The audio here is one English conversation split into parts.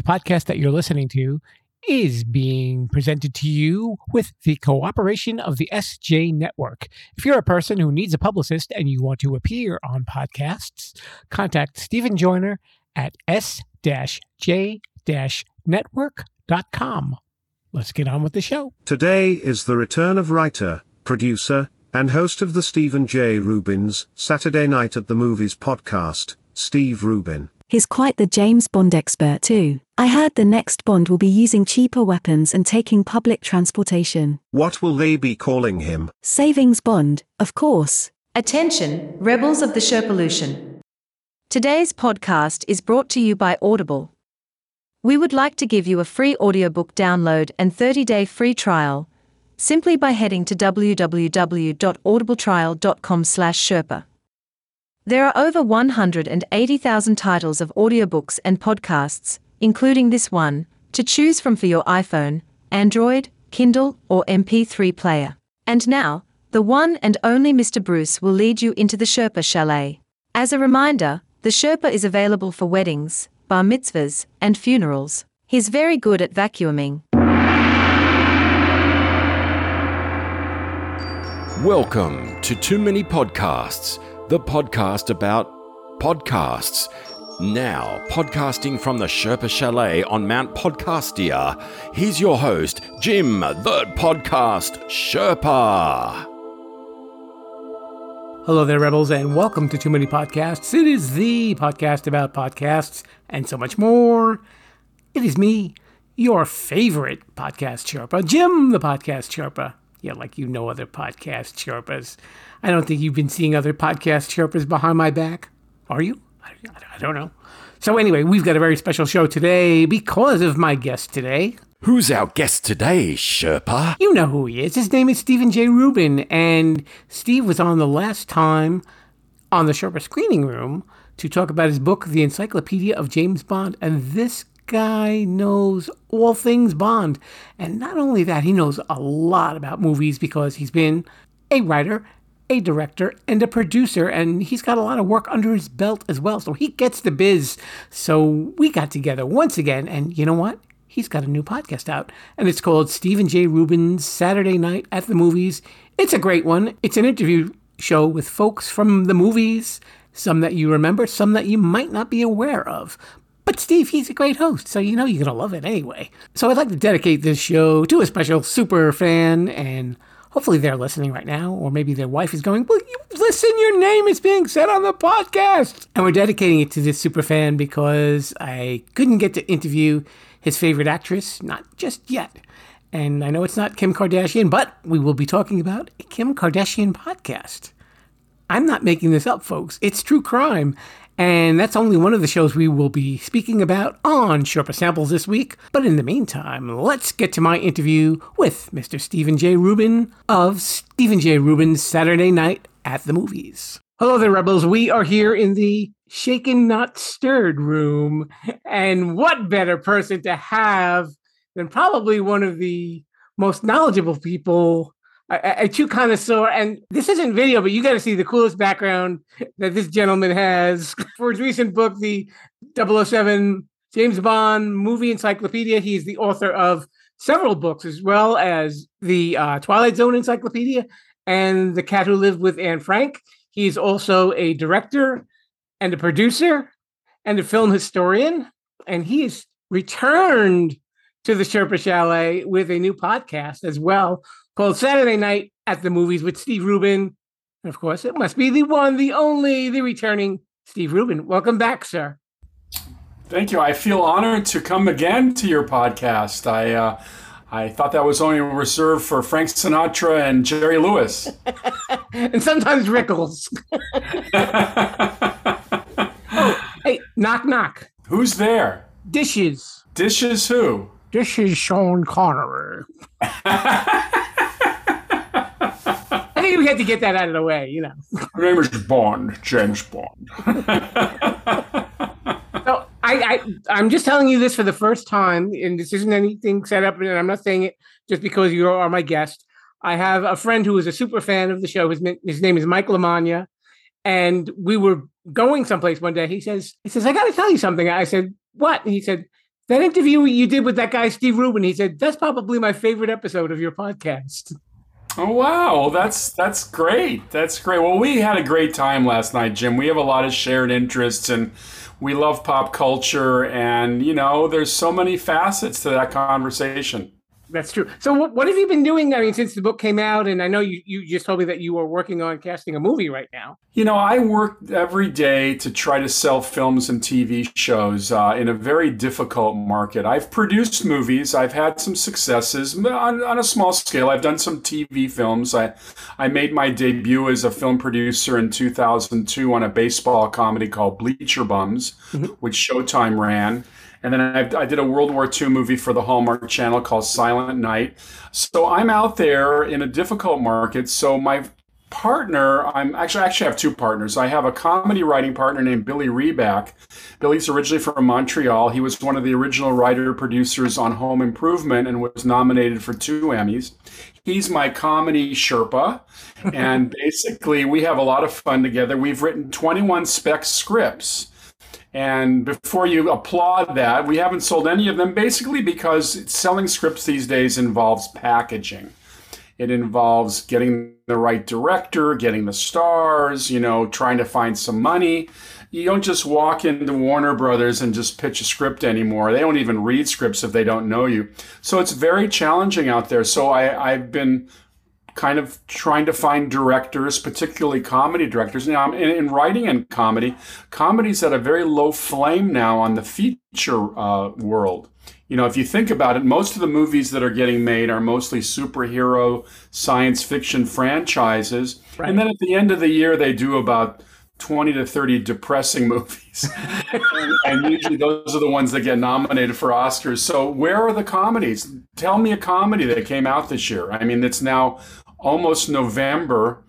The podcast that you're listening to is being presented to you with the cooperation of the SJ Network. If you're a person who needs a publicist and you want to appear on podcasts, contact Stephen Joyner at s-j-network.com. Let's get on with the show. Today is the return of writer, producer, and host of the Stephen J. Rubin's Saturday Night at the Movies podcast, Steve Rubin. He's quite the James Bond expert too. I heard the next Bond will be using cheaper weapons and taking public transportation. What will they be calling him? Savings Bond, of course. Attention, rebels of the Sherpolution. Today's podcast is brought to you by Audible. We would like to give you a free audiobook download and 30-day free trial simply by heading to www.audibletrial.com/sherpa. There are over 180,000 titles of audiobooks and podcasts, including this one, to choose from for your iPhone, Android, Kindle, or MP3 player. And now, the one and only Mr. Bruce will lead you into the Sherpa Chalet. As a reminder, the Sherpa is available for weddings, bar mitzvahs, and funerals. He's very good at vacuuming. Welcome to Too Many Podcasts, the podcast about podcasts. Now, podcasting from the Sherpa Chalet on Mount Podcastia, here's your host, Jim, the podcast Sherpa. Hello there, Rebels, and welcome to Too Many Podcasts. It is the podcast about podcasts and so much more. It is me, your favorite podcast Sherpa, Jim, the podcast Sherpa. Yeah, like you know other podcast Sherpas. I don't think you've been seeing other podcast Sherpas behind my back. Are you? I, I don't know. So, anyway, we've got a very special show today because of my guest today. Who's our guest today, Sherpa? You know who he is. His name is Stephen J. Rubin, and Steve was on the last time on the Sherpa Screening Room to talk about his book, The Encyclopedia of James Bond. And this guy knows all things Bond. And not only that, he knows a lot about movies because he's been a writer, a director, and a producer, and he's got a lot of work under his belt as well. So he gets the biz. So we got together once again, and you know what? He's got a new podcast out, and it's called Stephen J. Rubin's Saturday Night at the Movies. It's a great one. It's an interview show with folks from the movies, some that you remember, some that you might not be aware of. But Steve, he's a great host, so you know you're going to love it anyway. So I'd like to dedicate this show to a special super fan, and hopefully they're listening right now, or maybe their wife is going, Well, you listen, your name is being said on the podcast. And we're dedicating it to this super fan because I couldn't get to interview his favorite actress, not just yet. And I know it's not Kim Kardashian, but we will be talking about a Kim Kardashian podcast. I'm not making this up, folks. It's true crime. And that's only one of the shows we will be speaking about on Sherpa Samples this week. But in the meantime, let's get to my interview with Mr. Stephen J. Rubin of Stephen J. Rubin's Saturday Night at the Movies. Hello there, Rebels. We are here in the Shaken Not Stirred room. And what better person to have than probably one of the most knowledgeable people a, a true connoisseur. And this isn't video, but you got to see the coolest background that this gentleman has for his recent book, the 007 James Bond Movie Encyclopedia. He's the author of several books, as well as the uh, Twilight Zone Encyclopedia and The Cat Who Lived with Anne Frank. He's also a director and a producer and a film historian. And he has returned to the Sherpa Chalet with a new podcast as well called Saturday Night at the Movies with Steve Rubin. And of course, it must be the one, the only, the returning Steve Rubin. Welcome back, sir. Thank you. I feel honored to come again to your podcast. I uh, I thought that was only reserved for Frank Sinatra and Jerry Lewis. and sometimes Rickles. oh, hey, knock, knock. Who's there? Dishes. Dishes who? Dishes Sean Connery. We had to get that out of the way, you know. My name is Bond, James Bond. so I, I, I'm just telling you this for the first time, and this isn't anything set up, and I'm not saying it just because you are my guest. I have a friend who is a super fan of the show. His, his name is Mike Lamagna, and we were going someplace one day. He says, he says, I got to tell you something. I said, what? And he said, That interview you did with that guy, Steve Rubin, he said, that's probably my favorite episode of your podcast. Oh wow, that's that's great. That's great. Well, we had a great time last night, Jim. We have a lot of shared interests and we love pop culture and you know, there's so many facets to that conversation. That's true. So, what, what have you been doing? I mean, since the book came out, and I know you, you just told me that you are working on casting a movie right now. You know, I work every day to try to sell films and TV shows uh, in a very difficult market. I've produced movies. I've had some successes on, on a small scale. I've done some TV films. I, I made my debut as a film producer in 2002 on a baseball comedy called Bleacher Bums, mm-hmm. which Showtime ran. And then I, I, did a World War II movie for the Hallmark Channel called Silent Night. So I'm out there in a difficult market. So my partner, I'm actually actually have two partners. I have a comedy writing partner named Billy Riback. Billy's originally from Montreal. He was one of the original writer producers on Home Improvement and was nominated for two Emmys. He's my comedy Sherpa, and basically we have a lot of fun together. We've written 21 spec scripts and before you applaud that, we haven't sold any of them basically because selling scripts these days involves packaging. It involves getting the right director, getting the stars, you know, trying to find some money. You don't just walk into Warner Brothers and just pitch a script anymore. They don't even read scripts if they don't know you. So it's very challenging out there. So I, I've been kind of trying to find directors, particularly comedy directors. Now, in, in writing and comedy, comedy's at a very low flame now on the feature uh, world. You know, if you think about it, most of the movies that are getting made are mostly superhero science fiction franchises. Right. And then at the end of the year, they do about 20 to 30 depressing movies. and, and, usually those are the ones that get nominated for Oscars. So, where are the comedies? Tell me a comedy that came out this year. I mean, it's now almost November.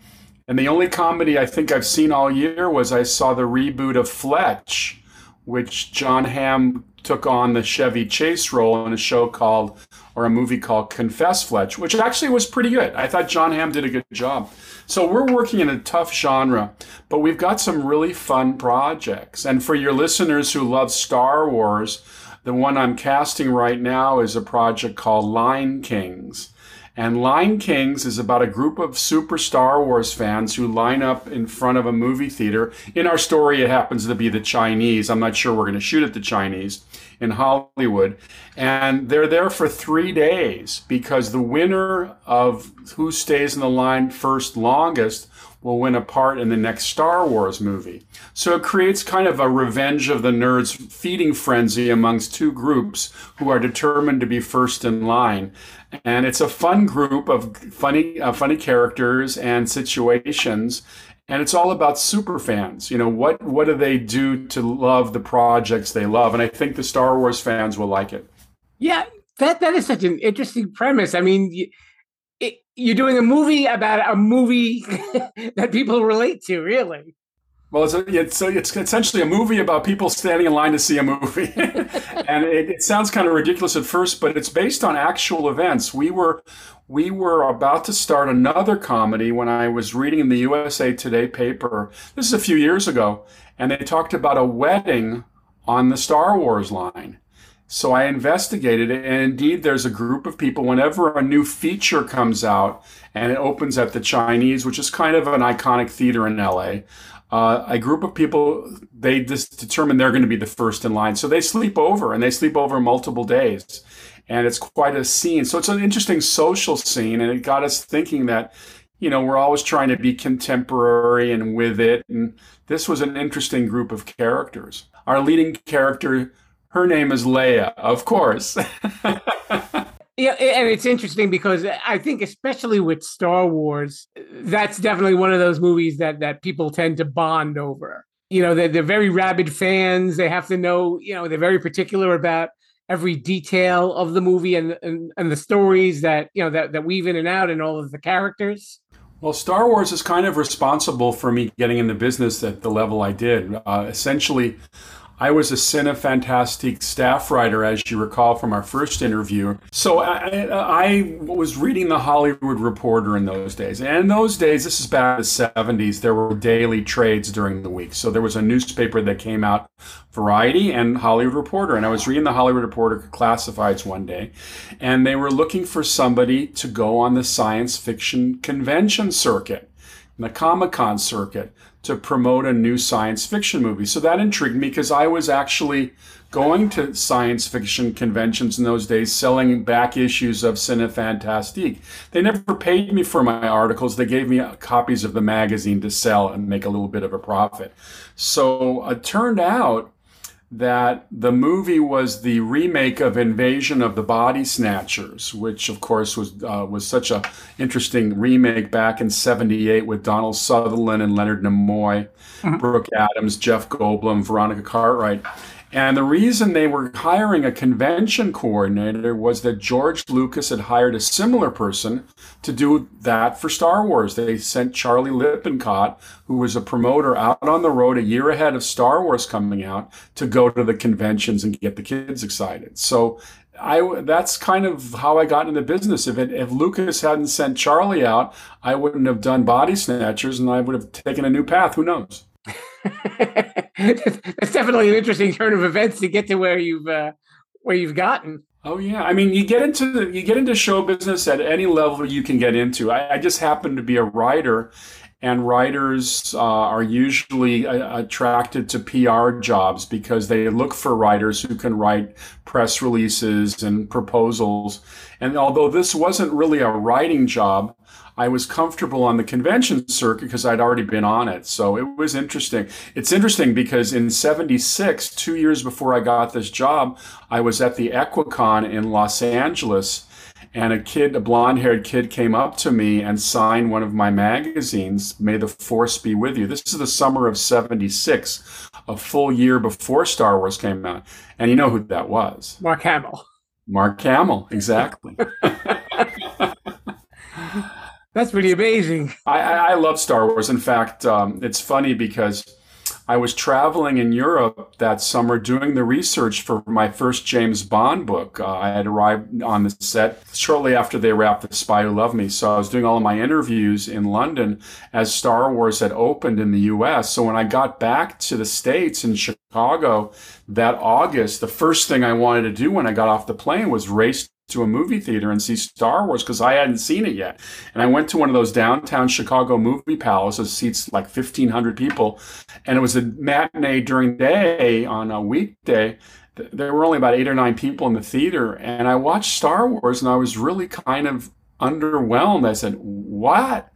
And the only comedy I think I've seen all year was I saw the reboot of Fletch, which Jon Hamm took on the Chevy Chase role in a show called, or a movie called Confess Fletch, which actually was pretty good. I thought Jon Hamm did a good job. So we're working in a tough genre, but we've got some really fun projects. And for your listeners who love Star Wars, the one I'm casting right now is a project called Line Kings. And Line Kings is about a group of super Star Wars fans who line up in front of a movie theater. In our story, it happens to be the Chinese. I'm not sure we're going to shoot at the Chinese in Hollywood. And they're there for three days because the winner of who stays in the line first longest will win a part in the next Star Wars movie. So it creates kind of a revenge of the nerds feeding frenzy amongst two groups who are determined to be first in line. And it's a fun group of funny, uh, funny characters and situations. And it's all about super fans. You know, what, what do they do to love the projects they love? And I think the Star Wars fans will like it. Yeah, that, that is such an interesting premise. I mean, you're doing a movie about a movie that people relate to, really. Well, it's, a, it's, a, it's essentially a movie about people standing in line to see a movie. and it, it, sounds kind of ridiculous at first, but it's based on actual events. We were, we were about to start another comedy when I was reading in the USA Today paper. This is a few years ago. And they talked about a wedding on the Star Wars line. So I investigated it, and indeed, there's a group of people. Whenever a new feature comes out and it opens at the Chinese, which is kind of an iconic theater in LA, uh, a group of people they just determine they're going to be the first in line, so they sleep over, and they sleep over multiple days, and it's quite a scene. So it's an interesting social scene, and it got us thinking that you know we're always trying to be contemporary and with it, and this was an interesting group of characters. Our leading character her name is Leia, of course. Yeah, and it's interesting because I think, especially with Star Wars, that's definitely one of those movies that that people tend to bond over. You know, they're, they're very rabid fans. They have to know, you know, they're very particular about every detail of the movie and, and and the stories that you know that that weave in and out and all of the characters. Well, Star Wars is kind of responsible for me getting into business at the level I did. Uh, essentially, I was a Cinefantastique staff writer, as you recall from our first interview. So I, I, was reading the Hollywood Reporter in those days. And in those days, this is back in the 70s, there were daily trades during the week. So there was a newspaper that came out, Variety and Hollywood Reporter. And I was reading the Hollywood Reporter classifieds one day, and they were looking for somebody to go on the science fiction convention circuit the Comic Con circuit to promote a new science fiction movie. So that intrigued me because I was actually going to science fiction conventions in those days, selling back issues of Cinefantastique. They never paid me for my articles. They gave me uh, copies of the magazine to sell and make a little bit of a profit. So it turned out that the movie was the remake of Invasion of the Body Snatchers, which of course was uh, was such a interesting remake back in '78 with Donald Sutherland and Leonard Nimoy, mm-hmm. Brooke Adams, Jeff Goldblum, Veronica Cartwright. And the reason they were hiring a convention coordinator was that George Lucas had hired a similar person to do that for Star Wars. They sent Charlie Lippincott, who was a promoter out on the road a year ahead of Star Wars coming out, to go to the conventions and get the kids excited. So I that's kind of how I got into business. If it, if Lucas hadn't sent Charlie out, I wouldn't have done Body Snatchers, and I would have taken a new path. Who knows? That's definitely an interesting turn of events to get to where you've uh, where you've gotten. Oh yeah, I mean, you get into the, you get into show business at any level you can get into. I, I just happen to be a writer, and writers uh, are usually uh, attracted to PR jobs because they look for writers who can write press releases and proposals. And although this wasn't really a writing job, I was comfortable on the convention circuit because I'd already been on it. So it was interesting. It's interesting because in 76, two years before I got this job, I was at the Equicon in Los Angeles. And a kid, a blonde haired kid, came up to me and signed one of my magazines, May the Force Be With You. This is the summer of 76, a full year before Star Wars came out. And you know who that was? Mark Hamill. Mark Hamill, exactly. That's pretty amazing. I, I love Star Wars. In fact, um, it's funny because I was traveling in Europe that summer doing the research for my first James Bond book. Uh, I had arrived on the set shortly after they wrapped The Spy Who Loved Me. So I was doing all of my interviews in London as Star Wars had opened in the US. So when I got back to the States in Chicago that August, the first thing I wanted to do when I got off the plane was race to a movie theater and see Star Wars because I hadn't seen it yet. And I went to one of those downtown Chicago movie palaces, seats like 1,500 people. And it was a matinee during the day on a weekday. There were only about eight or nine people in the theater. And I watched Star Wars and I was really kind of underwhelmed. I said, What?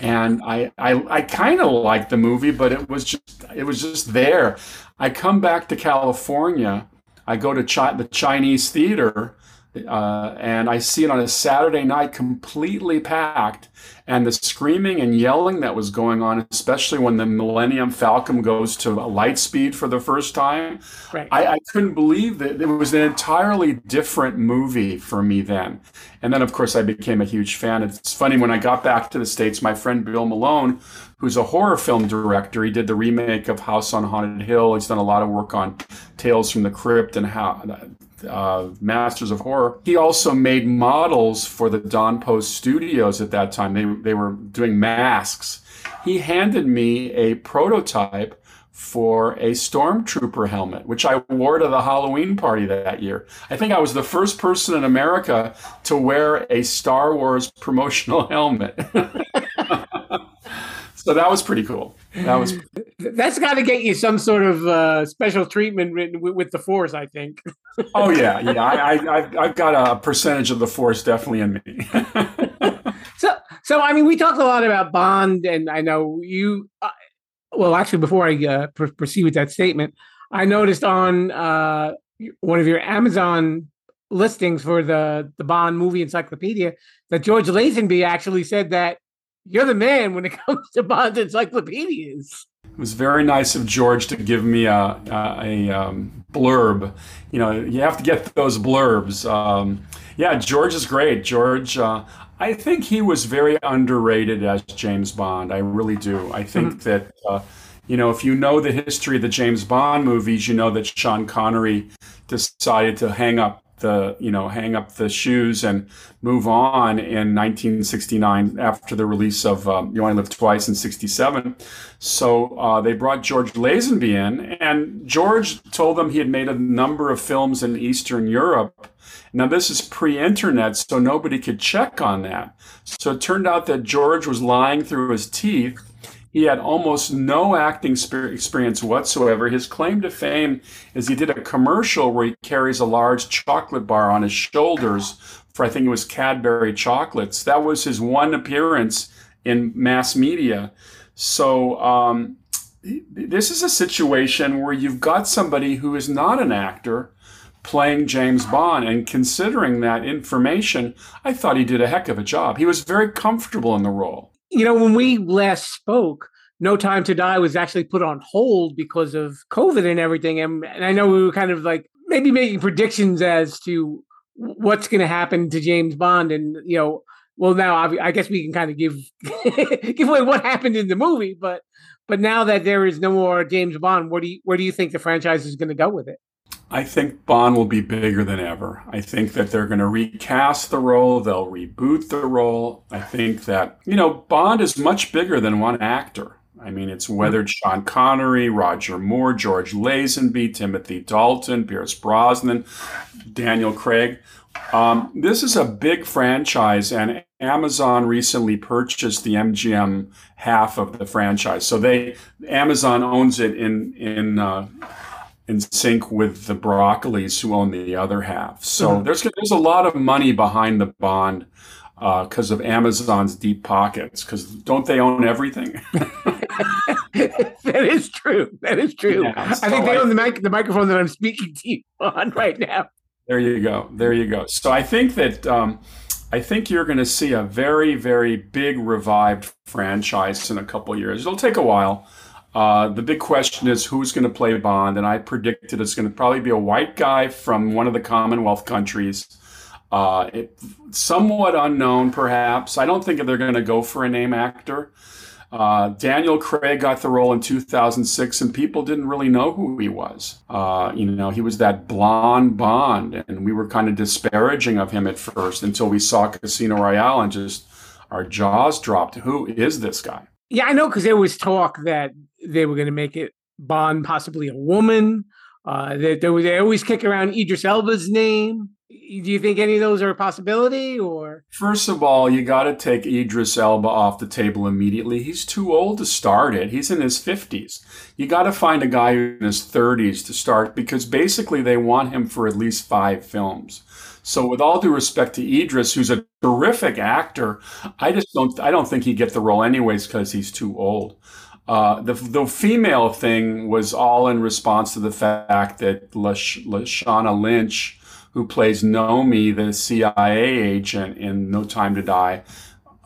And I, I, I kind of liked the movie, but it was just it was just there. I come back to California. I go to Chi- the Chinese theater uh, and I see it on a Saturday night completely packed. And the screaming and yelling that was going on, especially when the Millennium Falcon goes to light speed for the first time, right. I, I couldn't believe that it was an entirely different movie for me then. And then, of course, I became a huge fan. It's funny, when I got back to the States, my friend Bill Malone, who's a horror film director, he did the remake of House on Haunted Hill. He's done a lot of work on Tales from the Crypt and how uh, Masters of Horror. He also made models for the Don Post Studios at that time. They, they were doing masks. He handed me a prototype for a stormtrooper helmet, which I wore to the Halloween party that year. I think I was the first person in America to wear a Star Wars promotional helmet. so that was pretty cool. That was that's got to get you some sort of uh, special treatment with, with, the force, I think. oh yeah, yeah. I, I I've got a percentage of the force definitely in me. so so I mean, we talked a lot about Bond, and I know you. Uh, well, actually, before I uh, pr- proceed with that statement, I noticed on uh, one of your Amazon listings for the the Bond movie encyclopedia that George Lazenby actually said that you're the man when it comes to Bond encyclopedias. It was very nice of George to give me a, a, a um, blurb. You know, you have to get those blurbs. Um, yeah, George is great. George, uh, I think he was very underrated as James Bond. I really do. I think mm-hmm. that uh, You know, if you know the history of the James Bond movies, you know that Sean Connery decided to hang up the you know hang up the shoes and move on in 1969 after the release of um, You Only Live Twice in 67. So uh, they brought George Lazenby in, and George told them he had made a number of films in Eastern Europe. Now this is pre-internet, so nobody could check on that. So it turned out that George was lying through his teeth he had almost no acting experience whatsoever. His claim to fame is he did a commercial where he carries a large chocolate bar on his shoulders for, I think it was Cadbury chocolates. That was his one appearance in mass media. So, um, this is a situation where you've got somebody who is not an actor playing James Bond. And considering that information, I thought he did a heck of a job. He was very comfortable in the role you know, when we last spoke, No Time to Die was actually put on hold because of COVID and everything. And, and I know we were kind of like maybe making predictions as to what's going to happen to James Bond. And, you know, well, now I, I guess we can kind of give give away what happened in the movie, but but now that there is no more James Bond, where do you where do you think the franchise is going to go with it? I think Bond will be bigger than ever. I think that they're going to recast the role, they'll reboot the role. I think that, you know, Bond is much bigger than one actor. I mean, it's weathered Sean Connery, Roger Moore, George Lazenby, Timothy Dalton, Pierce Brosnan, Daniel Craig. Um, this is a big franchise, and Amazon recently purchased the MGM half of the franchise. So they Amazon owns it in in uh, in sync with the Broccoli's, who own the other half. So mm-hmm. there's there's a lot of money behind the bond because uh, of Amazon's deep pockets. Because don't they own everything? that is true. That is true. Yeah, so I think they I, own the mic- the microphone that I'm speaking to you on right now. There you go. There you go. So I think that. Um, I think you're going to see a very, very big revived franchise in a couple years. It'll take a while, uh, the big question is who's going to play Bond, and I predicted it's going to probably be a white guy from one of the Commonwealth countries. Uh, it, somewhat unknown, perhaps. I don't think they're going to go for a name actor. Uh, Daniel Craig got the role in 2006, and people didn't really know who he was. Uh, you know, he was that blonde Bond, and we were kind of disparaging of him at first until we saw Casino Royale and just our jaws dropped. Who is this guy? Yeah, I know because there was talk that they were going to make it Bond possibly a woman. Uh, they, they, they always kick around Idris Elba's name. Do you think any of those are a possibility, or? First of all, you got to take Idris Elba off the table immediately. He's too old to start it. He's in his fifties. You got to find a guy in his thirties to start because basically they want him for at least five films. So, with all due respect to Idris, who's a terrific actor, I just don't. I don't think he'd get the role anyways because he's too old. Uh, the the female thing was all in response to the fact that Lash- Lashana Lynch, who plays Nomi, the CIA agent in No Time to Die,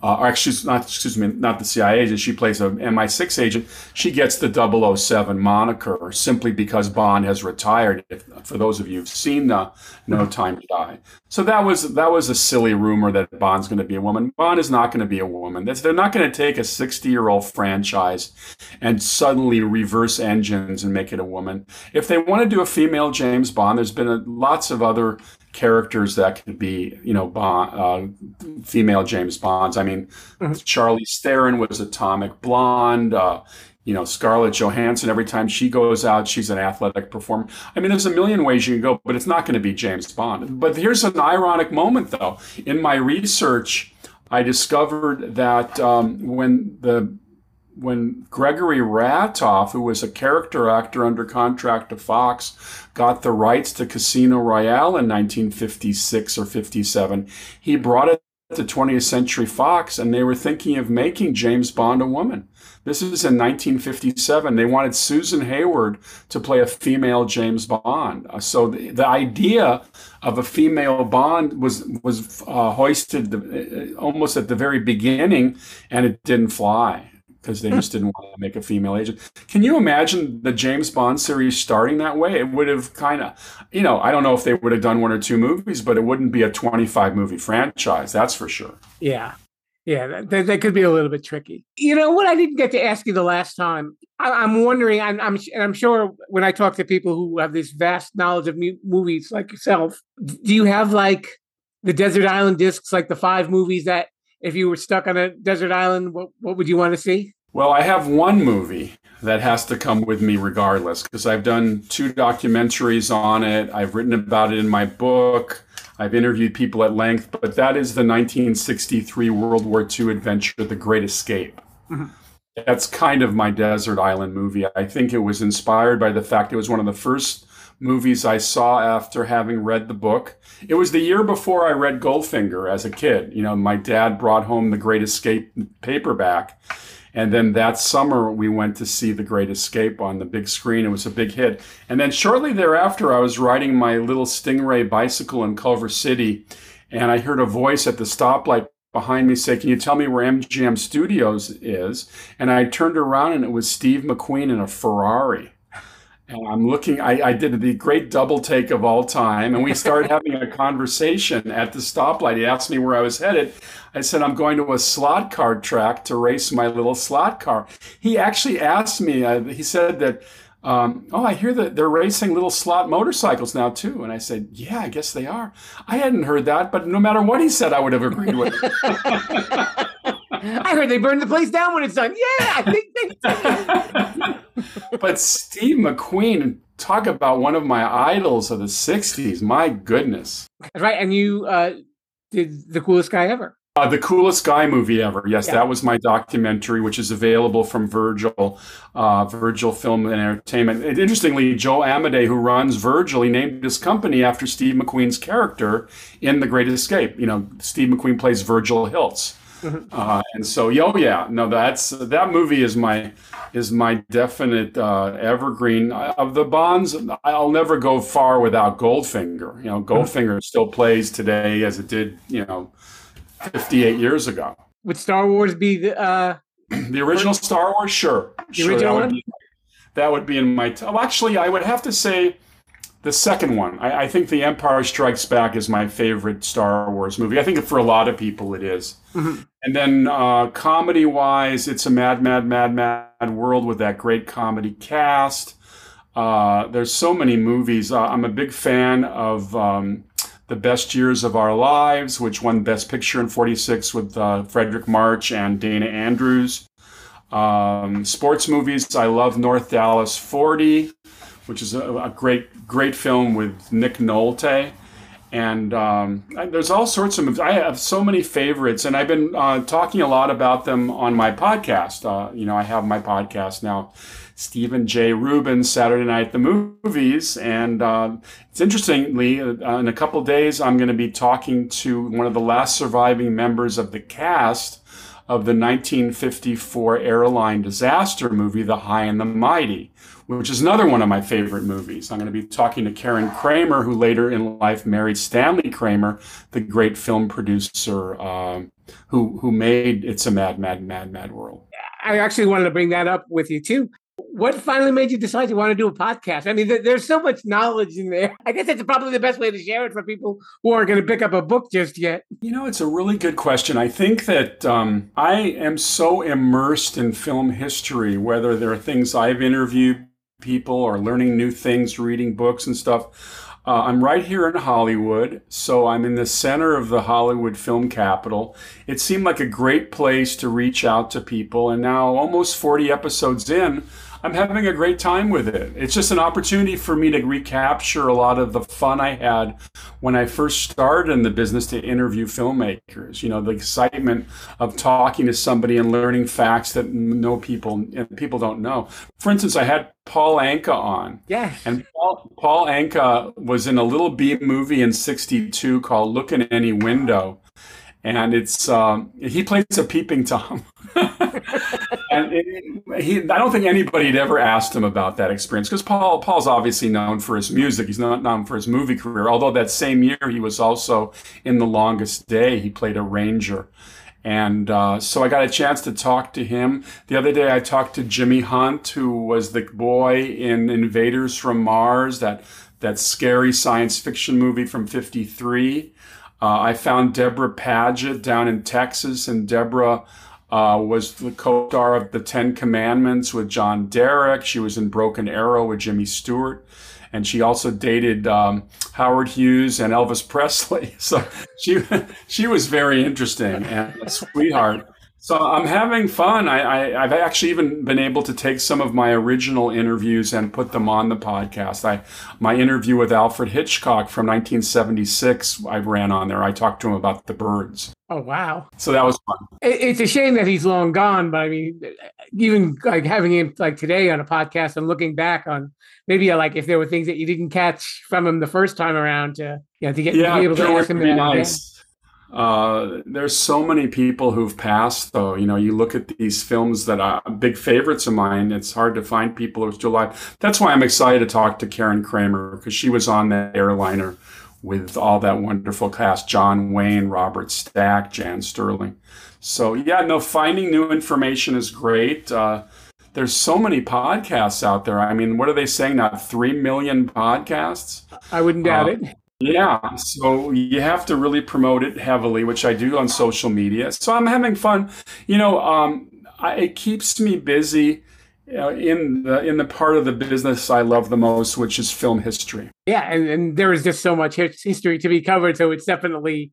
uh, or excuse not excuse me, not the CIA agent. She plays a MI6 agent. She gets the 007 moniker simply because Bond has retired. If, for those of you who've seen the No Time to Die, so that was that was a silly rumor that Bond's going to be a woman. Bond is not going to be a woman. That's, they're not going to take a 60 year old franchise and suddenly reverse engines and make it a woman. If they want to do a female James Bond, there's been a, lots of other characters that could be, you know, Bond, uh, female James Bonds. I mean, mm-hmm. Charlize Theron was Atomic Blonde. Uh, you know, Scarlett Johansson, every time she goes out, she's an athletic performer. I mean, there's a million ways you can go, but it's not going to be James Bond. But here's an ironic moment, though. In my research, I discovered that um, when the when Gregory Ratoff, who was a character actor under contract to Fox, got the rights to Casino Royale in 1956 or 57, he brought it to 20th Century Fox and they were thinking of making James Bond a woman. This is in 1957. They wanted Susan Hayward to play a female James Bond. Uh, so the, the, idea of a female Bond was was uh, hoisted the, uh, almost at the very beginning, and it didn't fly because they just didn't want to make a female agent. Can you imagine the James Bond series starting that way? It would have kind of, you know, I don't know if they would have done one or two movies, but it wouldn't be a 25 movie franchise. That's for sure. Yeah. Yeah, that, that could be a little bit tricky. You know what? I didn't get to ask you the last time. I, am wondering. I'm, I'm, and I'm sure when I talk to people who have this vast knowledge of mu- movies like yourself, do you have like the desert island discs, like the five movies that if you were stuck on a desert island, what what would you want to see? Well, I have one movie that has to come with me regardless because I've done two documentaries on it. I've written about it in my book. I've interviewed people at length, but that is the 1963 World War II adventure, The Great Escape. Mm-hmm. That's kind of my desert island movie. I think it was inspired by the fact it was one of the first movies I saw after having read the book. It was the year before I read Goldfinger as a kid. You know, my dad brought home The Great Escape paperback and then that summer, we went to see The Great Escape on the big screen. It was a big hit. And then shortly thereafter, I was riding my little Stingray bicycle in Culver City, and I heard a voice at the stoplight behind me say, Can you tell me where MGM Studios is? And I turned around, and it was Steve McQueen in a Ferrari. And I'm looking, I, I, did the great double take of all time. And we started having a conversation at the stoplight. He asked me where I was headed. I said, I'm going to a slot car track to race my little slot car. He actually asked me, uh, he said that, um, oh, I hear that they're racing little slot motorcycles now too. And I said, yeah, I guess they are. I hadn't heard that, but no matter what he said, I would have agreed with I heard they burned the place down when it's done. Yeah, I think they but Steve McQueen, talk about one of my idols of the 60s. My goodness. Right. And you uh, did The Coolest Guy Ever. Uh, the coolest guy movie ever. Yes, yeah. that was my documentary, which is available from Virgil, uh, Virgil Film and Entertainment. And interestingly, Joe Amodei, who runs Virgil, he named his company after Steve McQueen's character in The Great Escape. You know, Steve McQueen plays Virgil Hilts. Uh, and so, yo, yeah, no, that's that movie is my is my definite uh, evergreen of the Bonds. I'll never go far without Goldfinger. You know, mm-hmm. Goldfinger still plays today as it did, you know, 58 years ago. Would Star Wars be the uh, the original Star Wars? Sure, the sure, original that one. Would be, that would be in my. T- well, actually, I would have to say the second one. I, I, think The Empire Strikes Back is my favorite Star Wars movie. I think for a lot of people it is. Mm-hmm. And then uh, comedy wise, it's a mad, mad, mad, mad world with that great comedy cast. Uh, there's so many movies. Uh, I'm a big fan of. Um, the Best Years of Our Lives, which won Best Picture in 46 with uh, Fredric March and Dana Andrews. Um, sports movies, I love North Dallas 40, which is a, a great, great film with Nick Nolte. And um, I, there's all sorts of movies. I have so many favorites, and I've been uh, talking a lot about them on my podcast. Uh, you know, I have my podcast now Stephen J. Rubin, Saturday Night the Movies. And uh, it's interestingly, uh, in a couple days, I'm going to be talking to one of the last surviving members of the cast of the 1954 airline disaster movie, The High and the Mighty, which is another one of my favorite movies. I'm going to be talking to Karen Kramer, who later in life married Stanley Kramer, the great film producer uh, who who made It's a Mad, Mad, Mad, Mad World. I actually wanted to bring that up with you too. What finally made you decide you want to do a podcast? I mean, there's so much knowledge in there. I guess that's probably the best way to share it for people who aren't going to pick up a book just yet. You know, it's a really good question. I think that um, I am so immersed in film history, whether there are things I've interviewed people or learning new things, reading books and stuff. Uh, I'm right here in Hollywood, so I'm in the center of the Hollywood film capital. It seemed like a great place to reach out to people, and now, almost 40 episodes in, I'm having a great time with it. It's just an opportunity for me to recapture a lot of the fun I had when I first started in the business to interview filmmakers. You know, the excitement of talking to somebody and learning facts that no people people don't know. For instance, I had Paul Anka on. Yes. And Paul, Paul Anka was in a little B movie in 62 called Look in Any Window and it's um, he plays a peeping tom. and it, he, I don't think anybody had ever asked him about that experience because Paul Paul's obviously known for his music. He's not known for his movie career. Although that same year he was also in The Longest Day. He played a ranger. And uh, so I got a chance to talk to him. The other day I talked to Jimmy Hunt, who was the boy in Invaders from Mars, that that scary science fiction movie from 53. Uh, I found Debra Paget down in Texas, and Debra uh, was the co-star of The Ten Commandments with John Derek. She was in Broken Arrow with Jimmy Stewart, and she also dated um, Howard Hughes and Elvis Presley. So she she was very interesting and a sweetheart. So I'm having fun. I, I have actually even been able to take some of my original interviews and put them on the podcast. I my interview with Alfred Hitchcock from 1976 I ran on there. I talked to him about the birds. Oh wow! So that was fun. It, it's a shame that he's long gone, but I mean, even like having him like today on a podcast and looking back on maybe like if there were things that you didn't catch from him the first time around to you know to get yeah, to be able to ask him nice. Uh, there's so many people who've passed, though. You know, you look at these films that are big favorites of mine. It's hard to find people who are still alive. That's why I'm excited to talk to Karen Kramer because she was on that airliner with all that wonderful cast: John Wayne, Robert Stack, Jan Sterling. So yeah, no, finding new information is great. Uh, there's so many podcasts out there. I mean, what are they saying now? Three million podcasts? I wouldn't doubt uh, it. Yeah, so you have to really promote it heavily, which I do on social media. So I'm having fun. You know, um, I, it keeps me busy uh, in the in the part of the business I love the most, which is film history. Yeah, and, and there is just so much history to be covered, so it's definitely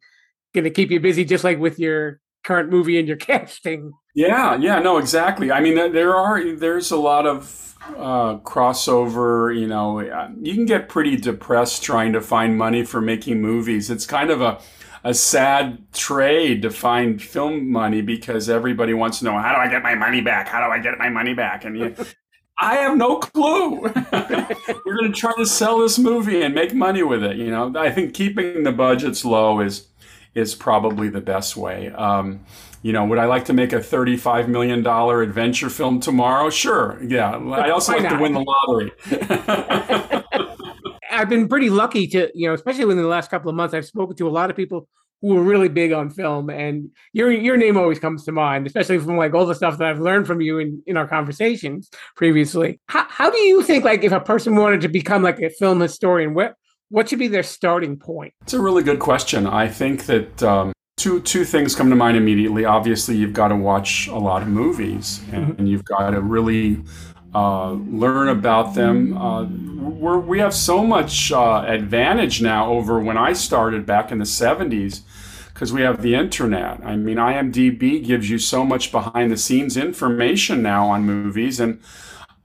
going to keep you busy, just like with your current movie and your casting. Yeah, yeah, no, exactly. I mean, there are there's a lot of uh, crossover, you know, uh, you can get pretty depressed trying to find money for making movies. It's kind of a a sad trade to find film money because everybody wants to know how do I get my money back? How do I get my money back? And you, I have no clue. We're going to try to sell this movie and make money with it. You know, I think keeping the budgets low is is probably the best way. Um, you know, would I like to make a $35 million adventure film tomorrow? Sure. Yeah. I also like to win the lottery. I've been pretty lucky to, you know, especially within the last couple of months, I've spoken to a lot of people who are really big on film and your your name always comes to mind, especially from like all the stuff that I've learned from you in, in our conversations previously. How, how do you think like if a person wanted to become like a film historian, what what should be their starting point? It's a really good question. I think that um, two two things come to mind immediately. Obviously, you've got to watch a lot of movies, and, mm-hmm. and you've got to really uh, learn about them. Uh, we're, we have so much uh, advantage now over when I started back in the '70s because we have the internet. I mean, IMDb gives you so much behind the scenes information now on movies, and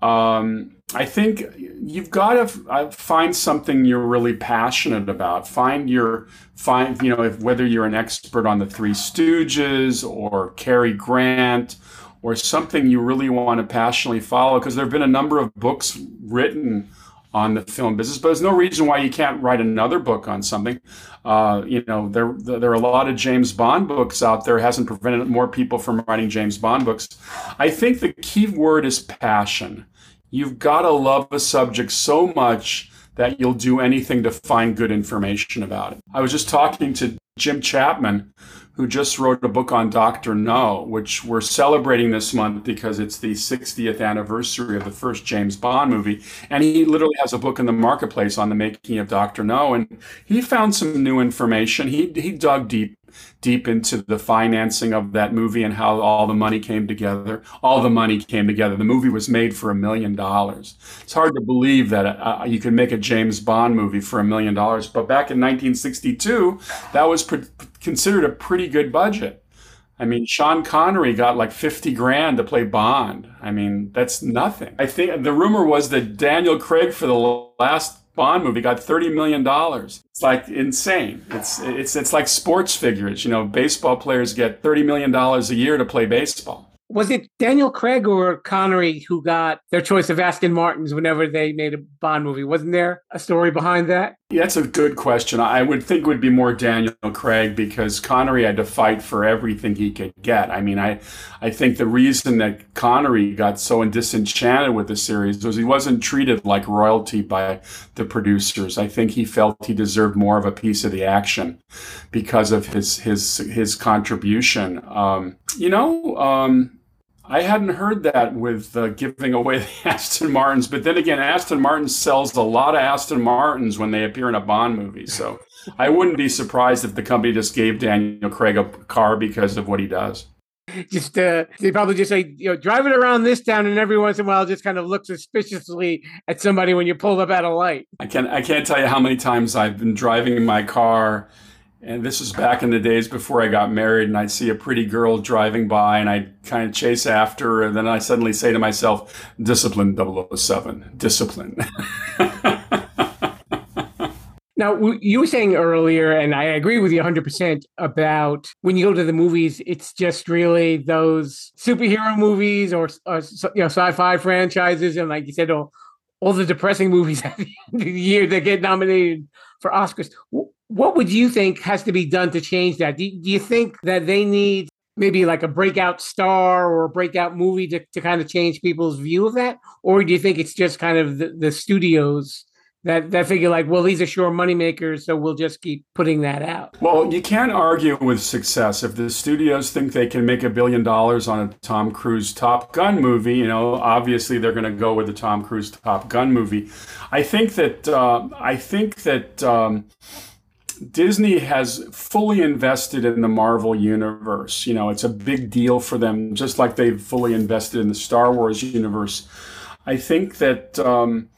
um, I think you've got to uh, find something you're really passionate about. Find your find you know if, whether you're an expert on the Three Stooges or Cary Grant or something you really want to passionately follow. Because there have been a number of books written on the film business, but there's no reason why you can't write another book on something. Uh, you know, there there are a lot of James Bond books out there. It hasn't prevented more people from writing James Bond books. I think the key word is passion. You've got to love a subject so much that you'll do anything to find good information about it. I was just talking to Jim Chapman, who just wrote a book on Dr. No, which we're celebrating this month because it's the 60th anniversary of the first James Bond movie. And he literally has a book in the marketplace on the making of Dr. No. And he found some new information. He, he dug deep deep into the financing of that movie and how all the money came together. All the money came together. The movie was made for a million dollars. It's hard to believe that uh, you can make a James Bond movie for a million dollars, but back in 1962, that was pre- considered a pretty good budget. I mean, Sean Connery got like 50 grand to play Bond. I mean, that's nothing. I think the rumor was that Daniel Craig for the last Bond movie got thirty million dollars. It's like insane. It's it's it's like sports figures. You know, baseball players get thirty million dollars a year to play baseball was it Daniel Craig or Connery who got their choice of Aston Martins whenever they made a Bond movie? Wasn't there a story behind that? Yeah, that's a good question. I would think it would be more Daniel Craig because Connery had to fight for everything he could get. I mean, I, I think the reason that Connery got so disenchanted with the series was he wasn't treated like royalty by the producers. I think he felt he deserved more of a piece of the action because of his his his contribution. Um, you know. Um, I hadn't heard that with uh, giving away the Aston Martins, but then again, Aston Martin sells a lot of Aston Martins when they appear in a Bond movie. So I wouldn't be surprised if the company just gave Daniel Craig a car because of what he does. Just uh, they probably just say, you know, drive it around this town, and every once in a while, just kind of look suspiciously at somebody when you pull up at a light. I can't I can't tell you how many times I've been driving in my car and this was back in the days before I got married, and I'd see a pretty girl driving by, and I'd kind of chase after her, and then I suddenly say to myself, Discipline 007, discipline. Now, you were saying earlier, and I agree with you 100% about when you go to the movies, it's just really those superhero movies or, or you know, sci fi franchises. And like you said, all the depressing movies at of the year that get nominated for Oscars. What would you think has to be done to change that? Do, do you think that they need maybe like a breakout star or a breakout movie to, to kind of change people's view of that? Or do you think it's just kind of the, the studios that that figure like, well, these are sure money makers, so we'll just keep putting that out. Well, you can't argue with success if the studios think they can make a billion dollars on a Tom Cruise Top Gun movie. You know, obviously they're going to go with the Tom Cruise Top Gun movie. I think that uh, I think that. Um, Disney has fully invested in the Marvel universe. You know, it's a big deal for them, just like they've fully invested in the Star Wars universe. I think that um,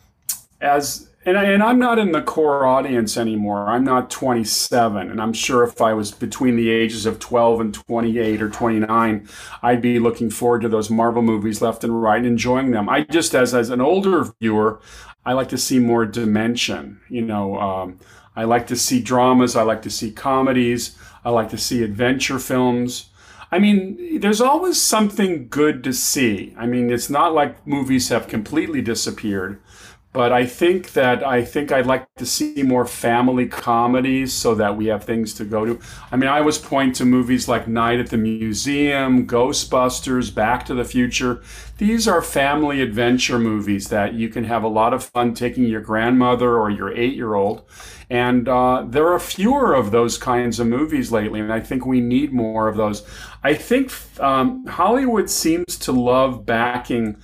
as and, I, and I'm not in the core audience anymore. I'm not 27, and I'm sure if I was between the ages of 12 and 28 or 29, I'd be looking forward to those Marvel movies left and right, and enjoying them. I just, as as an older viewer, I like to see more dimension. You know. Um, I like to see dramas. I like to see comedies. I like to see adventure films. I mean, there's always something good to see. I mean, it's not like movies have completely disappeared, but I think that I think I'd like to see more family comedies so that we have things to go to. I mean, I always point to movies like Night at the Museum, Ghostbusters, Back to the Future. These are family adventure movies that you can have a lot of fun taking your grandmother or your eight year old. And uh, there are fewer of those kinds of movies lately, and I think we need more of those. I think um, Hollywood seems to love backing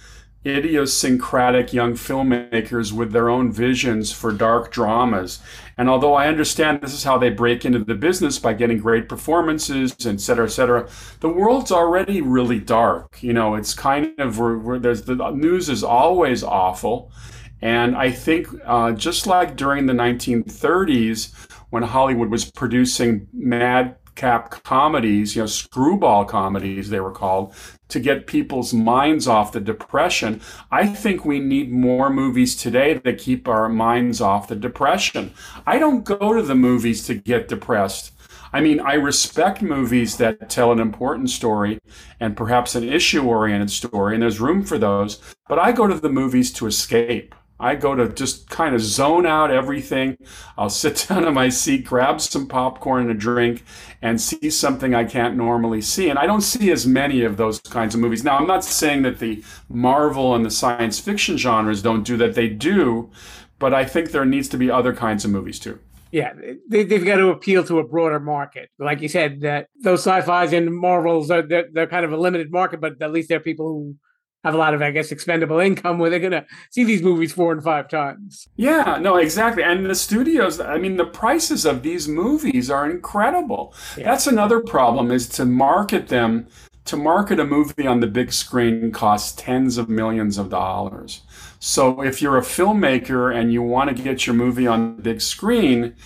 idiosyncratic young filmmakers with their own visions for dark dramas. And although I understand this is how they break into the business by getting great performances, et cetera, et cetera, the world's already really dark. You know, it's kind of where, there's the news is always awful. And I think uh, just like during the 1930s, when Hollywood was producing mad cap comedies, you know, screwball comedies, they were called, to get people's minds off the depression. I think we need more movies today that keep our minds off the depression. I don't go to the movies to get depressed. I mean, I respect movies that tell an important story and perhaps an issue oriented story, and there's room for those, but I go to the movies to escape. I go to just kind of zone out everything. I'll sit down in my seat, grab some popcorn and a drink, and see something I can't normally see. And I don't see as many of those kinds of movies. Now, I'm not saying that the Marvel and the science fiction genres don't do that, they do, but I think there needs to be other kinds of movies too. Yeah, they, have got to appeal to a broader market. Like you said, that those sci-fi's and Marvels are they're, they're kind of a limited market, but at least they're people who have a lot of, I guess, expendable income where they're going to see these movies four and five times. Yeah, no, exactly. And the studios, I mean, the prices of these movies are incredible. Yeah. That's another problem is to market them. To market a movie on the big screen costs tens of millions of dollars. So if you're a filmmaker and you want to get your movie on the big screen,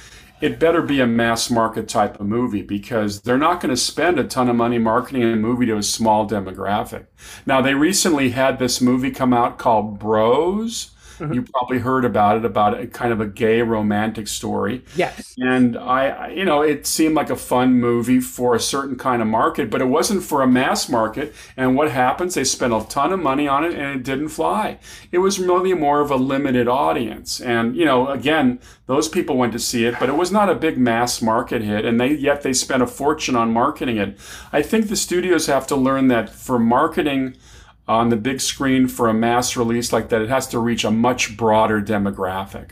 it better be a mass market type of movie because they're not going to spend a ton of money marketing a movie to a small demographic. Now, they recently had this movie come out called Bros Mm-hmm. You probably heard about it, about a kind of a gay romantic story. Yes. And I, you know, it seemed like a fun movie for a certain kind of market, but it wasn't for a mass market. And what happens? They spent a ton of money on it and it didn't fly. It was really more of a limited audience. And, you know, again, those people went to see it, but it was not a big mass market hit. And they, yet they spent a fortune on marketing it. I think the studios have to learn that for marketing, on the big screen for a mass release like that, it has to reach a much broader demographic.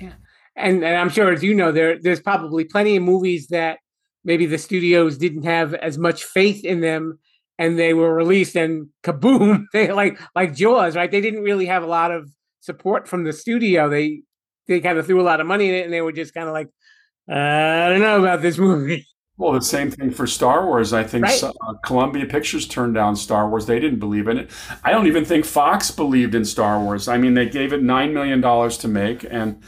Yeah, and, and I'm sure, as you know, there there's probably plenty of movies that maybe the studios didn't have as much faith in them, and they were released, and kaboom! They like like Jaws, right? They didn't really have a lot of support from the studio. They they kind of threw a lot of money in it, and they were just kind of like I don't know about this movie. Well, the same thing for Star Wars. I think Right. uh, Columbia Pictures turned down Star Wars. They didn't believe in it. I don't even think Fox believed in Star Wars. I mean, they gave it $9 million to make, and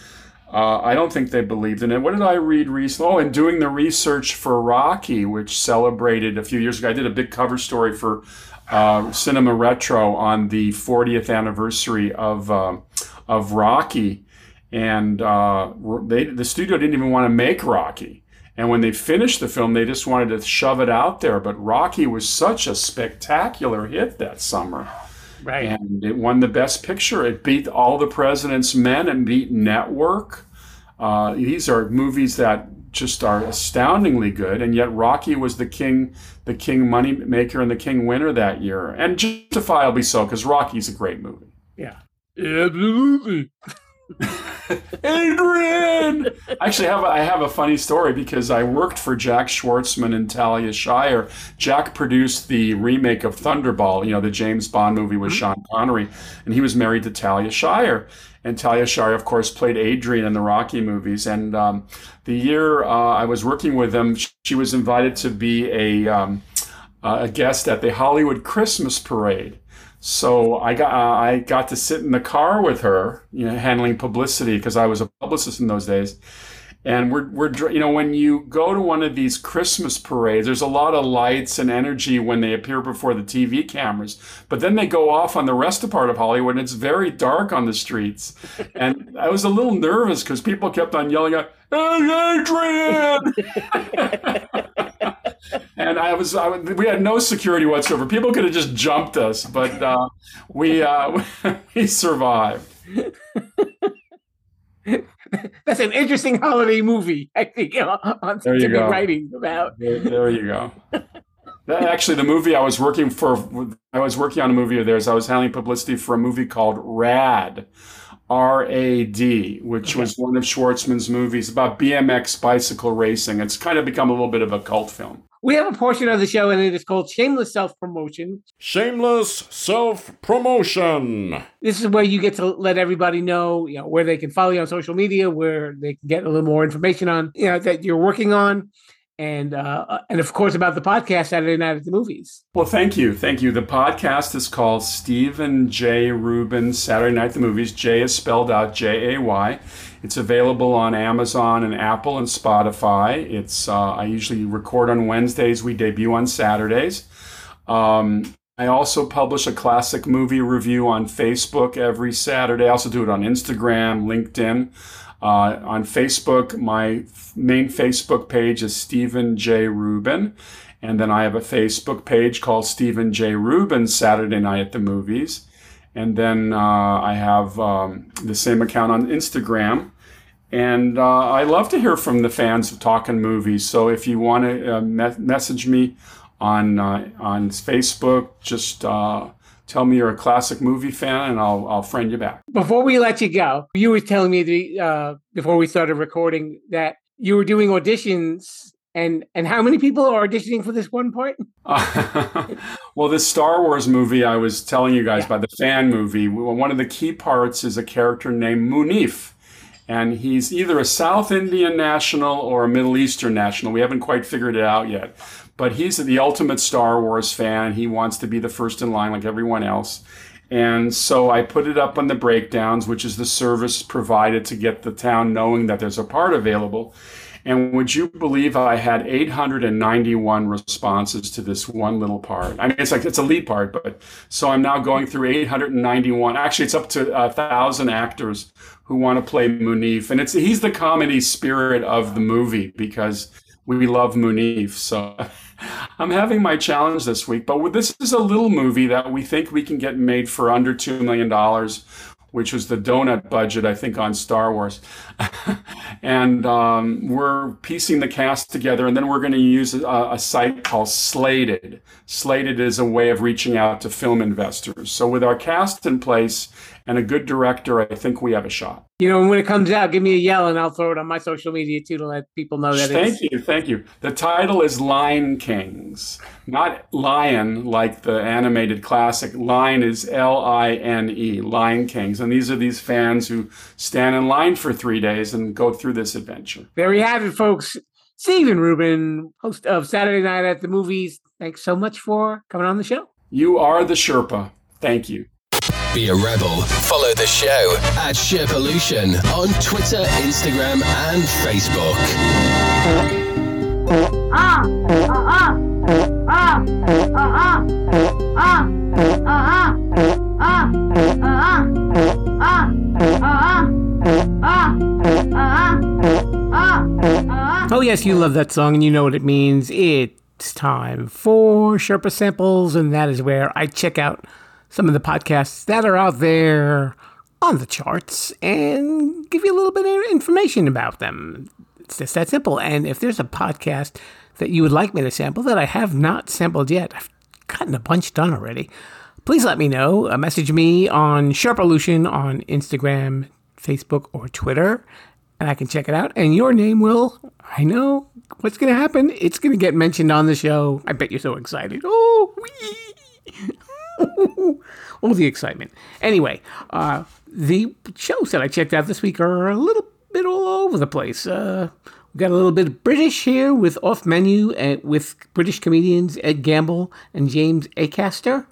uh, I don't think they believed in it. What did I read recently? Oh, and doing the research for Rocky, which celebrated a few years ago, I did a big cover story for uh, Cinema Retro on the 40th anniversary of, um of Rocky. And uh, they, the studio didn't even want to make Rocky. And when they finished the film, they just wanted to shove it out there. But Rocky was such a spectacular hit that summer. Right. And it won the best picture. It beat All the President's Men and beat Network. Uh, these are movies that just are astoundingly good. And yet Rocky was the king, the king money maker and the king winner that year. And justifiably so, because Rocky's a great movie. Yeah. Absolutely. Adrian. Actually, I have a, I have a funny story because I worked for Jack Schwartzman and Talia Shire. Jack produced the remake of Thunderball, you know, the James Bond movie with Sean Connery, and he was married to Talia Shire. And Talia Shire, of course, played Adrian in the Rocky movies. And um, the year uh, I was working with them, she was invited to be a um, uh, a guest at the Hollywood Christmas Parade. So I got uh, I got to sit in the car with her, you know, handling publicity because I was a publicist in those days. And we're we're you know when you go to one of these Christmas parades, there's a lot of lights and energy when they appear before the TV cameras, but then they go off on the rest of part of Hollywood, and it's very dark on the streets. And I was a little nervous because people kept on yelling out, "Hey, Adrian!" and I was, I, we had no security whatsoever. People could have just jumped us, but uh, we uh, we survived. That's an interesting holiday movie, I think, on There you to be writing about. There, there you go. That- Actually, the movie I was working for, I was working on a movie of theirs. I was handling publicity for a movie called Rad, R A D, which was one of Schwartzman's movies about BMX bicycle racing. It's kind of become a little bit of a cult film. We have a portion of the show, and it is called Shameless Self Promotion. Shameless self promotion. This is where you get to let everybody know, you know, where they can follow you on social media, where they can get a little more information on, you know, that you're working on, and uh, and of course about the podcast Saturday Night at the Movies. Well, thank you. Thank you. The podcast is called Stephen J. Rubin Saturday Night at the Movies. J is spelled out J A Y. It's available on Amazon and Apple and Spotify. It's uh, I usually record on Wednesdays. We debut on Saturdays. Um, I also publish a classic movie review on Facebook every Saturday. I also do it on Instagram, LinkedIn. Uh, on Facebook, my f- main Facebook page is Stephen J. Rubin. And then I have a Facebook page called Stephen J. Rubin Saturday Night at the Movies. And then uh, I have um, the same account on Instagram. And uh, I love to hear from the fans of Talking Movies. So if you want to uh, me- message me on uh, on Facebook, just uh, tell me you're a classic movie fan, and I'll I'll friend you back. Before we let you go, you were telling me the, uh, before we started recording that you were doing auditions, and and how many people are auditioning for this one part? well, this Star Wars movie I was telling you guys about the fan movie. One of the key parts is a character named Munif. And he's either a South Indian national or a Middle Eastern national. We haven't quite figured it out yet. But he's the ultimate Star Wars fan. He wants to be the first in line like everyone else. And so I put it up on the breakdowns, which is the service provided to get the town knowing that there's a part available. And would you believe I had 891 responses to this one little part? I mean, it's like it's a lead part, but so I'm now going through 891. Actually, it's up to a thousand actors who want to play Munif, and it's he's the comedy spirit of the movie because we love Munif. So I'm having my challenge this week, but this is a little movie that we think we can get made for under two million dollars which was the donut budget, I think, on Star Wars. and um, we're piecing the cast together, and then we're going to use a, a, site called Slated. Slated is a way of reaching out to film investors. So, with our cast in place and a good director, I think we have a shot. You know, when it comes out, give me a yell and I'll throw it on my social media too to let people know that it's Thank you, thank you. The title is Line Kings, not Lion like the animated classic. Line is L I N E, Line Kings. And these are these fans who stand in line for three days and go through this adventure. There you have it, folks. Stephen Rubin, host of Saturday Night at the Movies. Thanks so much for coming on the show. You are the Sherpa. Thank you. Be a rebel. Follow the show at Sherpolution on Twitter, Instagram, and Facebook. Oh, yes, you love that song and you know what it means. It's time for Sherpa Samples, and that is where I check out some of the podcasts that are out there on the charts and give you a little bit of information about them. It's just that simple. And if there's a podcast that you would like me to sample that I have not sampled yet, I've gotten a bunch done already. Please let me know. Uh, message me on Sherpolution on Instagram, Facebook, or Twitter, and I can check it out. And your name will, I know what's going to happen. It's going to get mentioned on the show. I bet you're so excited. Oh, wee. all the excitement. Anyway, uh, the shows that I checked out this week are a little bit all over the place. Uh, we got a little bit of British here with Off Menu and with British comedians Ed Gamble and James Acaster.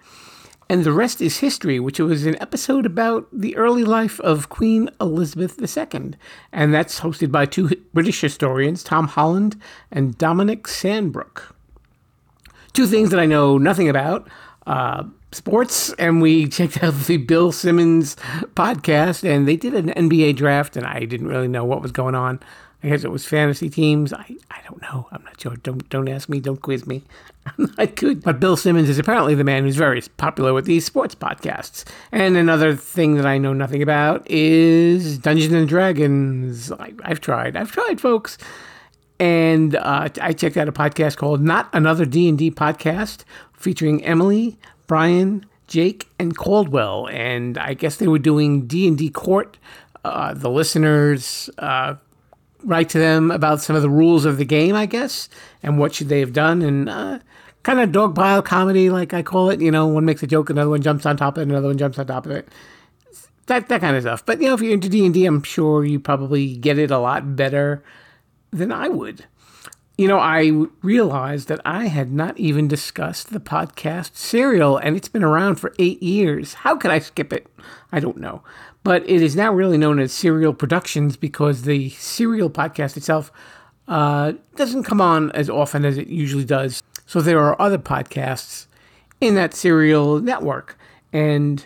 And the rest is history, which was an episode about the early life of Queen Elizabeth II. And that's hosted by two British historians, Tom Holland and Dominic Sandbrook. Two things that I know nothing about. Uh, sports and we checked out the Bill Simmons podcast and they did an NBA draft and I didn't really know what was going on. I guess it was fantasy teams. I, I don't know. I'm not sure. Don't don't ask me. Don't quiz me. I'm not good. But Bill Simmons is apparently the man who's very popular with these sports podcasts. And another thing that I know nothing about is Dungeons and Dragons. I, I've tried. I've tried, folks and uh, I checked out a podcast called Not Another D and D Podcast, featuring Emily, Brian, Jake, and Caldwell, and I guess they were doing D and D Court. Uh, the listeners uh, write to them about some of the rules of the game, I guess, and what should they have done, and uh, kind of dog pile comedy, like I call it. You know, one makes a joke, another one jumps on top of it, another one jumps on top of it. That that kind of stuff. But you know, if you're into D and D, I'm sure you probably get it a lot better than I would. You know, I realized that I had not even discussed the podcast Serial, and it's been around for eight years. How could I skip it? I don't know. But it is now really known as Serial Productions because the Serial podcast itself uh, doesn't come on as often as it usually does. So there are other podcasts in that Serial network. And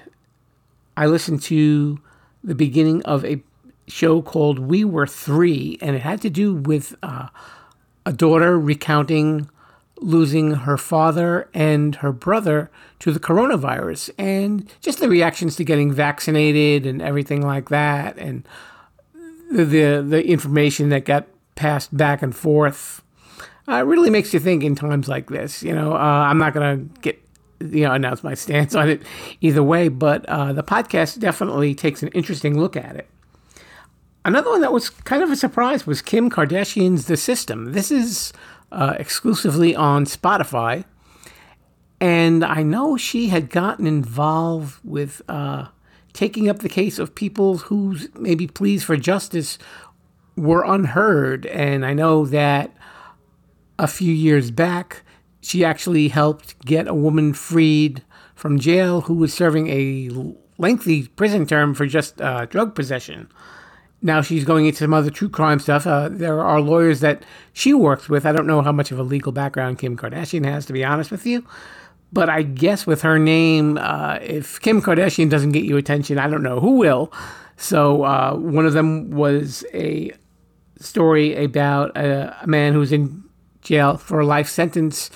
I listened to the beginning of a show called We Were Three, and it had to do with. Uh, a daughter recounting losing her father and her brother to the coronavirus and just the reactions to getting vaccinated and everything like that and the the, the information that got passed back and forth. Uh, really makes you think in times like this you know uh, i'm not going to get you know announce my stance on it either way but uh, the podcast definitely takes an interesting look at it Another one that was kind of a surprise was Kim Kardashian's The System. This is uh, exclusively on Spotify. And I know she had gotten involved with uh, taking up the case of people whose maybe pleas for justice were unheard. And I know that a few years back, she actually helped get a woman freed from jail who was serving a lengthy prison term for just uh, drug possession now she's going into some other true crime stuff. Uh, there are lawyers that she works with. I don't know how much of a legal background Kim Kardashian has, to be honest with you. But I guess with her name, uh, if Kim Kardashian doesn't get you attention, I don't know who will. So uh, one of them was a story about a, a, man who's in jail for a life sentence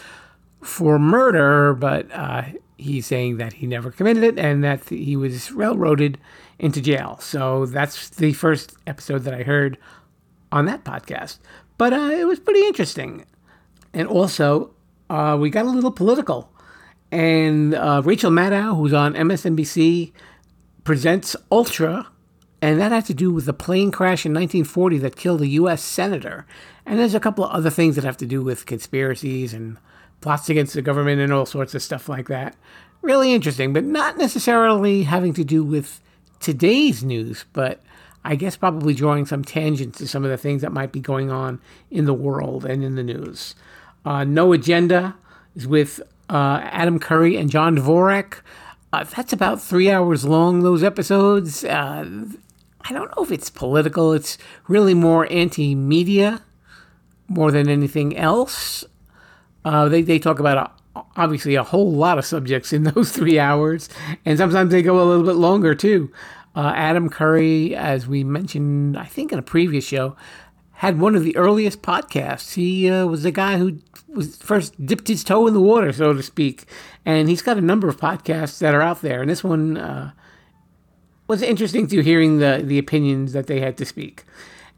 for murder, but uh, he's saying that he never committed it and that he was railroaded into jail. So that's the first episode that I heard on that podcast. But uh, it was pretty interesting. And also, uh, we got a little political. And uh, Rachel Maddow, who's on MSNBC, presents Ultra, and that had to do with the plane crash in 1940 that killed a U.S. senator. And there's a couple of other things that have to do with conspiracies and plots against the government and all sorts of stuff like that. Really interesting, but not necessarily having to do with today's news, but I guess probably drawing some tangents to some of the things that might be going on in the world and in the news. Uh, no Agenda is with uh, Adam Curry and John Dvorak. Uh, that's about three hours long, those episodes. Uh, I don't know if it's political, it's really more anti media more than anything else. Uh, they, they talk about a, obviously a whole lot of subjects in those three hours, and sometimes they go a little bit longer too. Uh, Adam Curry, as we mentioned, I think in a previous show, had one of the earliest podcasts. He uh, was the guy who was first dipped his toe in the water, so to speak, and he's got a number of podcasts that are out there. And this one uh, was interesting to hearing the the opinions that they had to speak.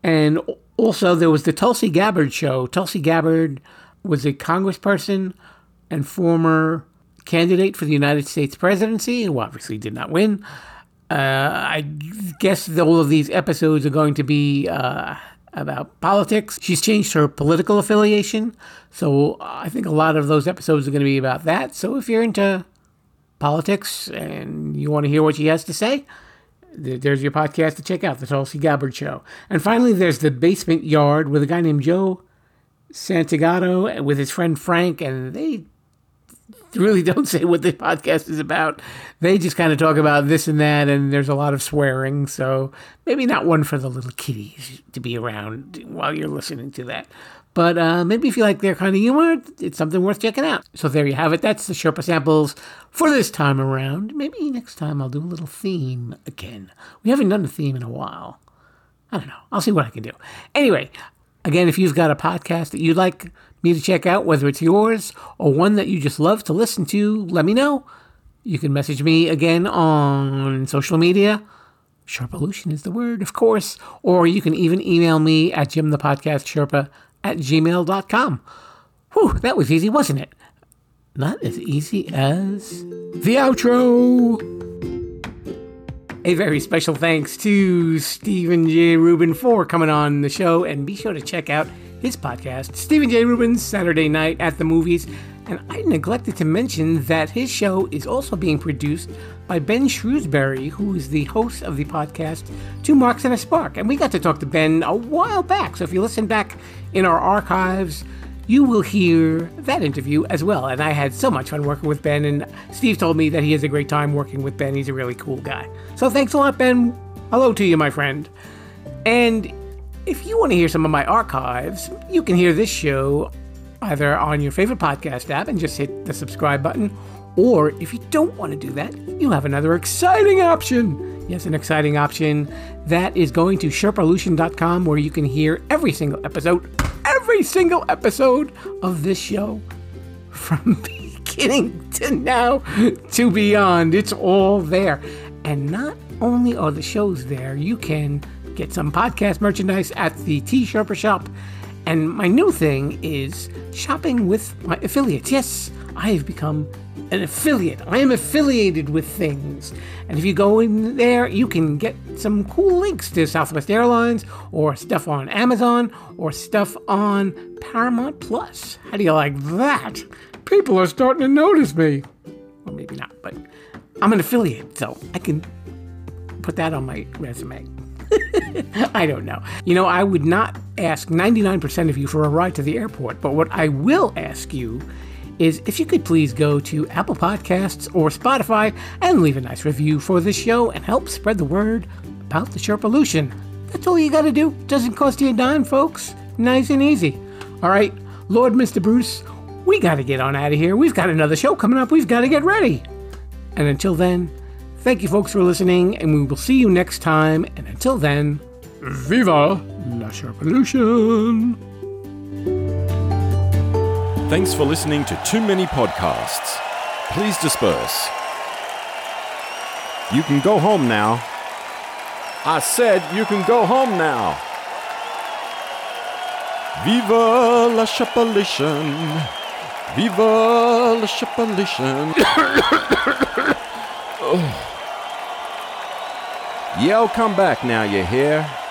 And also, there was the Tulsi Gabbard show. Tulsi Gabbard was a congressperson and former candidate for the United States presidency, who obviously did not win. Uh, I guess all of these episodes are going to be uh, about politics. She's changed her political affiliation, so I think a lot of those episodes are going to be about that. So if you're into politics and you want to hear what she has to say, there's your podcast to check out, The Tulsi Gabbard Show. And finally, there's The Basement Yard with a guy named Joe Santagato with his friend Frank, and they really don't say what the podcast is about. They just kind of talk about this and that, and there's a lot of swearing. So maybe not one for the little kiddies to be around while you're listening to that. But uh, maybe if you like their kind of humor, it's something worth checking out. So there you have it. That's the Sherpa samples for this time around. Maybe next time I'll do a little theme again. We haven't done a theme in a while. I don't know. I'll see what I can do. Anyway, again, if you've got a podcast that you'd like me to check out, whether it's yours or one that you just love to listen to, let me know. You can message me again on social media. Sherpolution is the word, of course. Or you can even email me at jimthepodcastsherpa at gmail.com. Whew, that was easy, wasn't it? Not as easy as the outro. A very special thanks to Stephen J. Rubin for coming on the show, and be sure to check out his podcast, Stephen J. Rubin's Saturday Night at the Movies. And I neglected to mention that his show is also being produced by Ben Shrewsbury, who is the host of the podcast Two Marks and a Spark. And we got to talk to Ben a while back. So if you listen back in our archives, you will hear that interview as well. And I had so much fun working with Ben, and Steve told me that he has a great time working with Ben. He's a really cool guy. So thanks a lot, Ben. Hello to you, my friend. And if you want to hear some of my archives, you can hear this show either on your favorite podcast app and just hit the subscribe button, or if you don't want to do that, you have another exciting option. Yes, an exciting option that is going to sherpolution.com where you can hear every single episode, every single episode of this show from beginning to now to beyond. It's all there. And not only are the shows there, you can get some podcast merchandise at the T Sherpa shop. And my new thing is shopping with my affiliates. Yes, I have become an affiliate. I am affiliated with things. And if you go in there, you can get some cool links to Southwest Airlines or stuff on Amazon or stuff on Paramount Plus. How do you like that? People are starting to notice me. Well, maybe not, but I'm an affiliate, so I can put that on my resume. I don't know. You know, I would not ask 99% of you for a ride to the airport, but what I will ask you is if you could please go to Apple Podcasts or Spotify and leave a nice review for this show and help spread the word about the Sherpolution. That's all you gotta do. Doesn't cost you a dime, folks. Nice and easy. All right, Lord Mr. Bruce, we gotta get on out of here. We've got another show coming up. We've gotta get ready. And until then, thank you folks for listening, and we will see you next time. And until then, Viva la Sherpolution! Thanks for listening to Too Many Podcasts. Please disperse. You can go home now. I said you can go home now. Viva la Chapelition. Viva la Chapelition. Yell, come back now, you hear?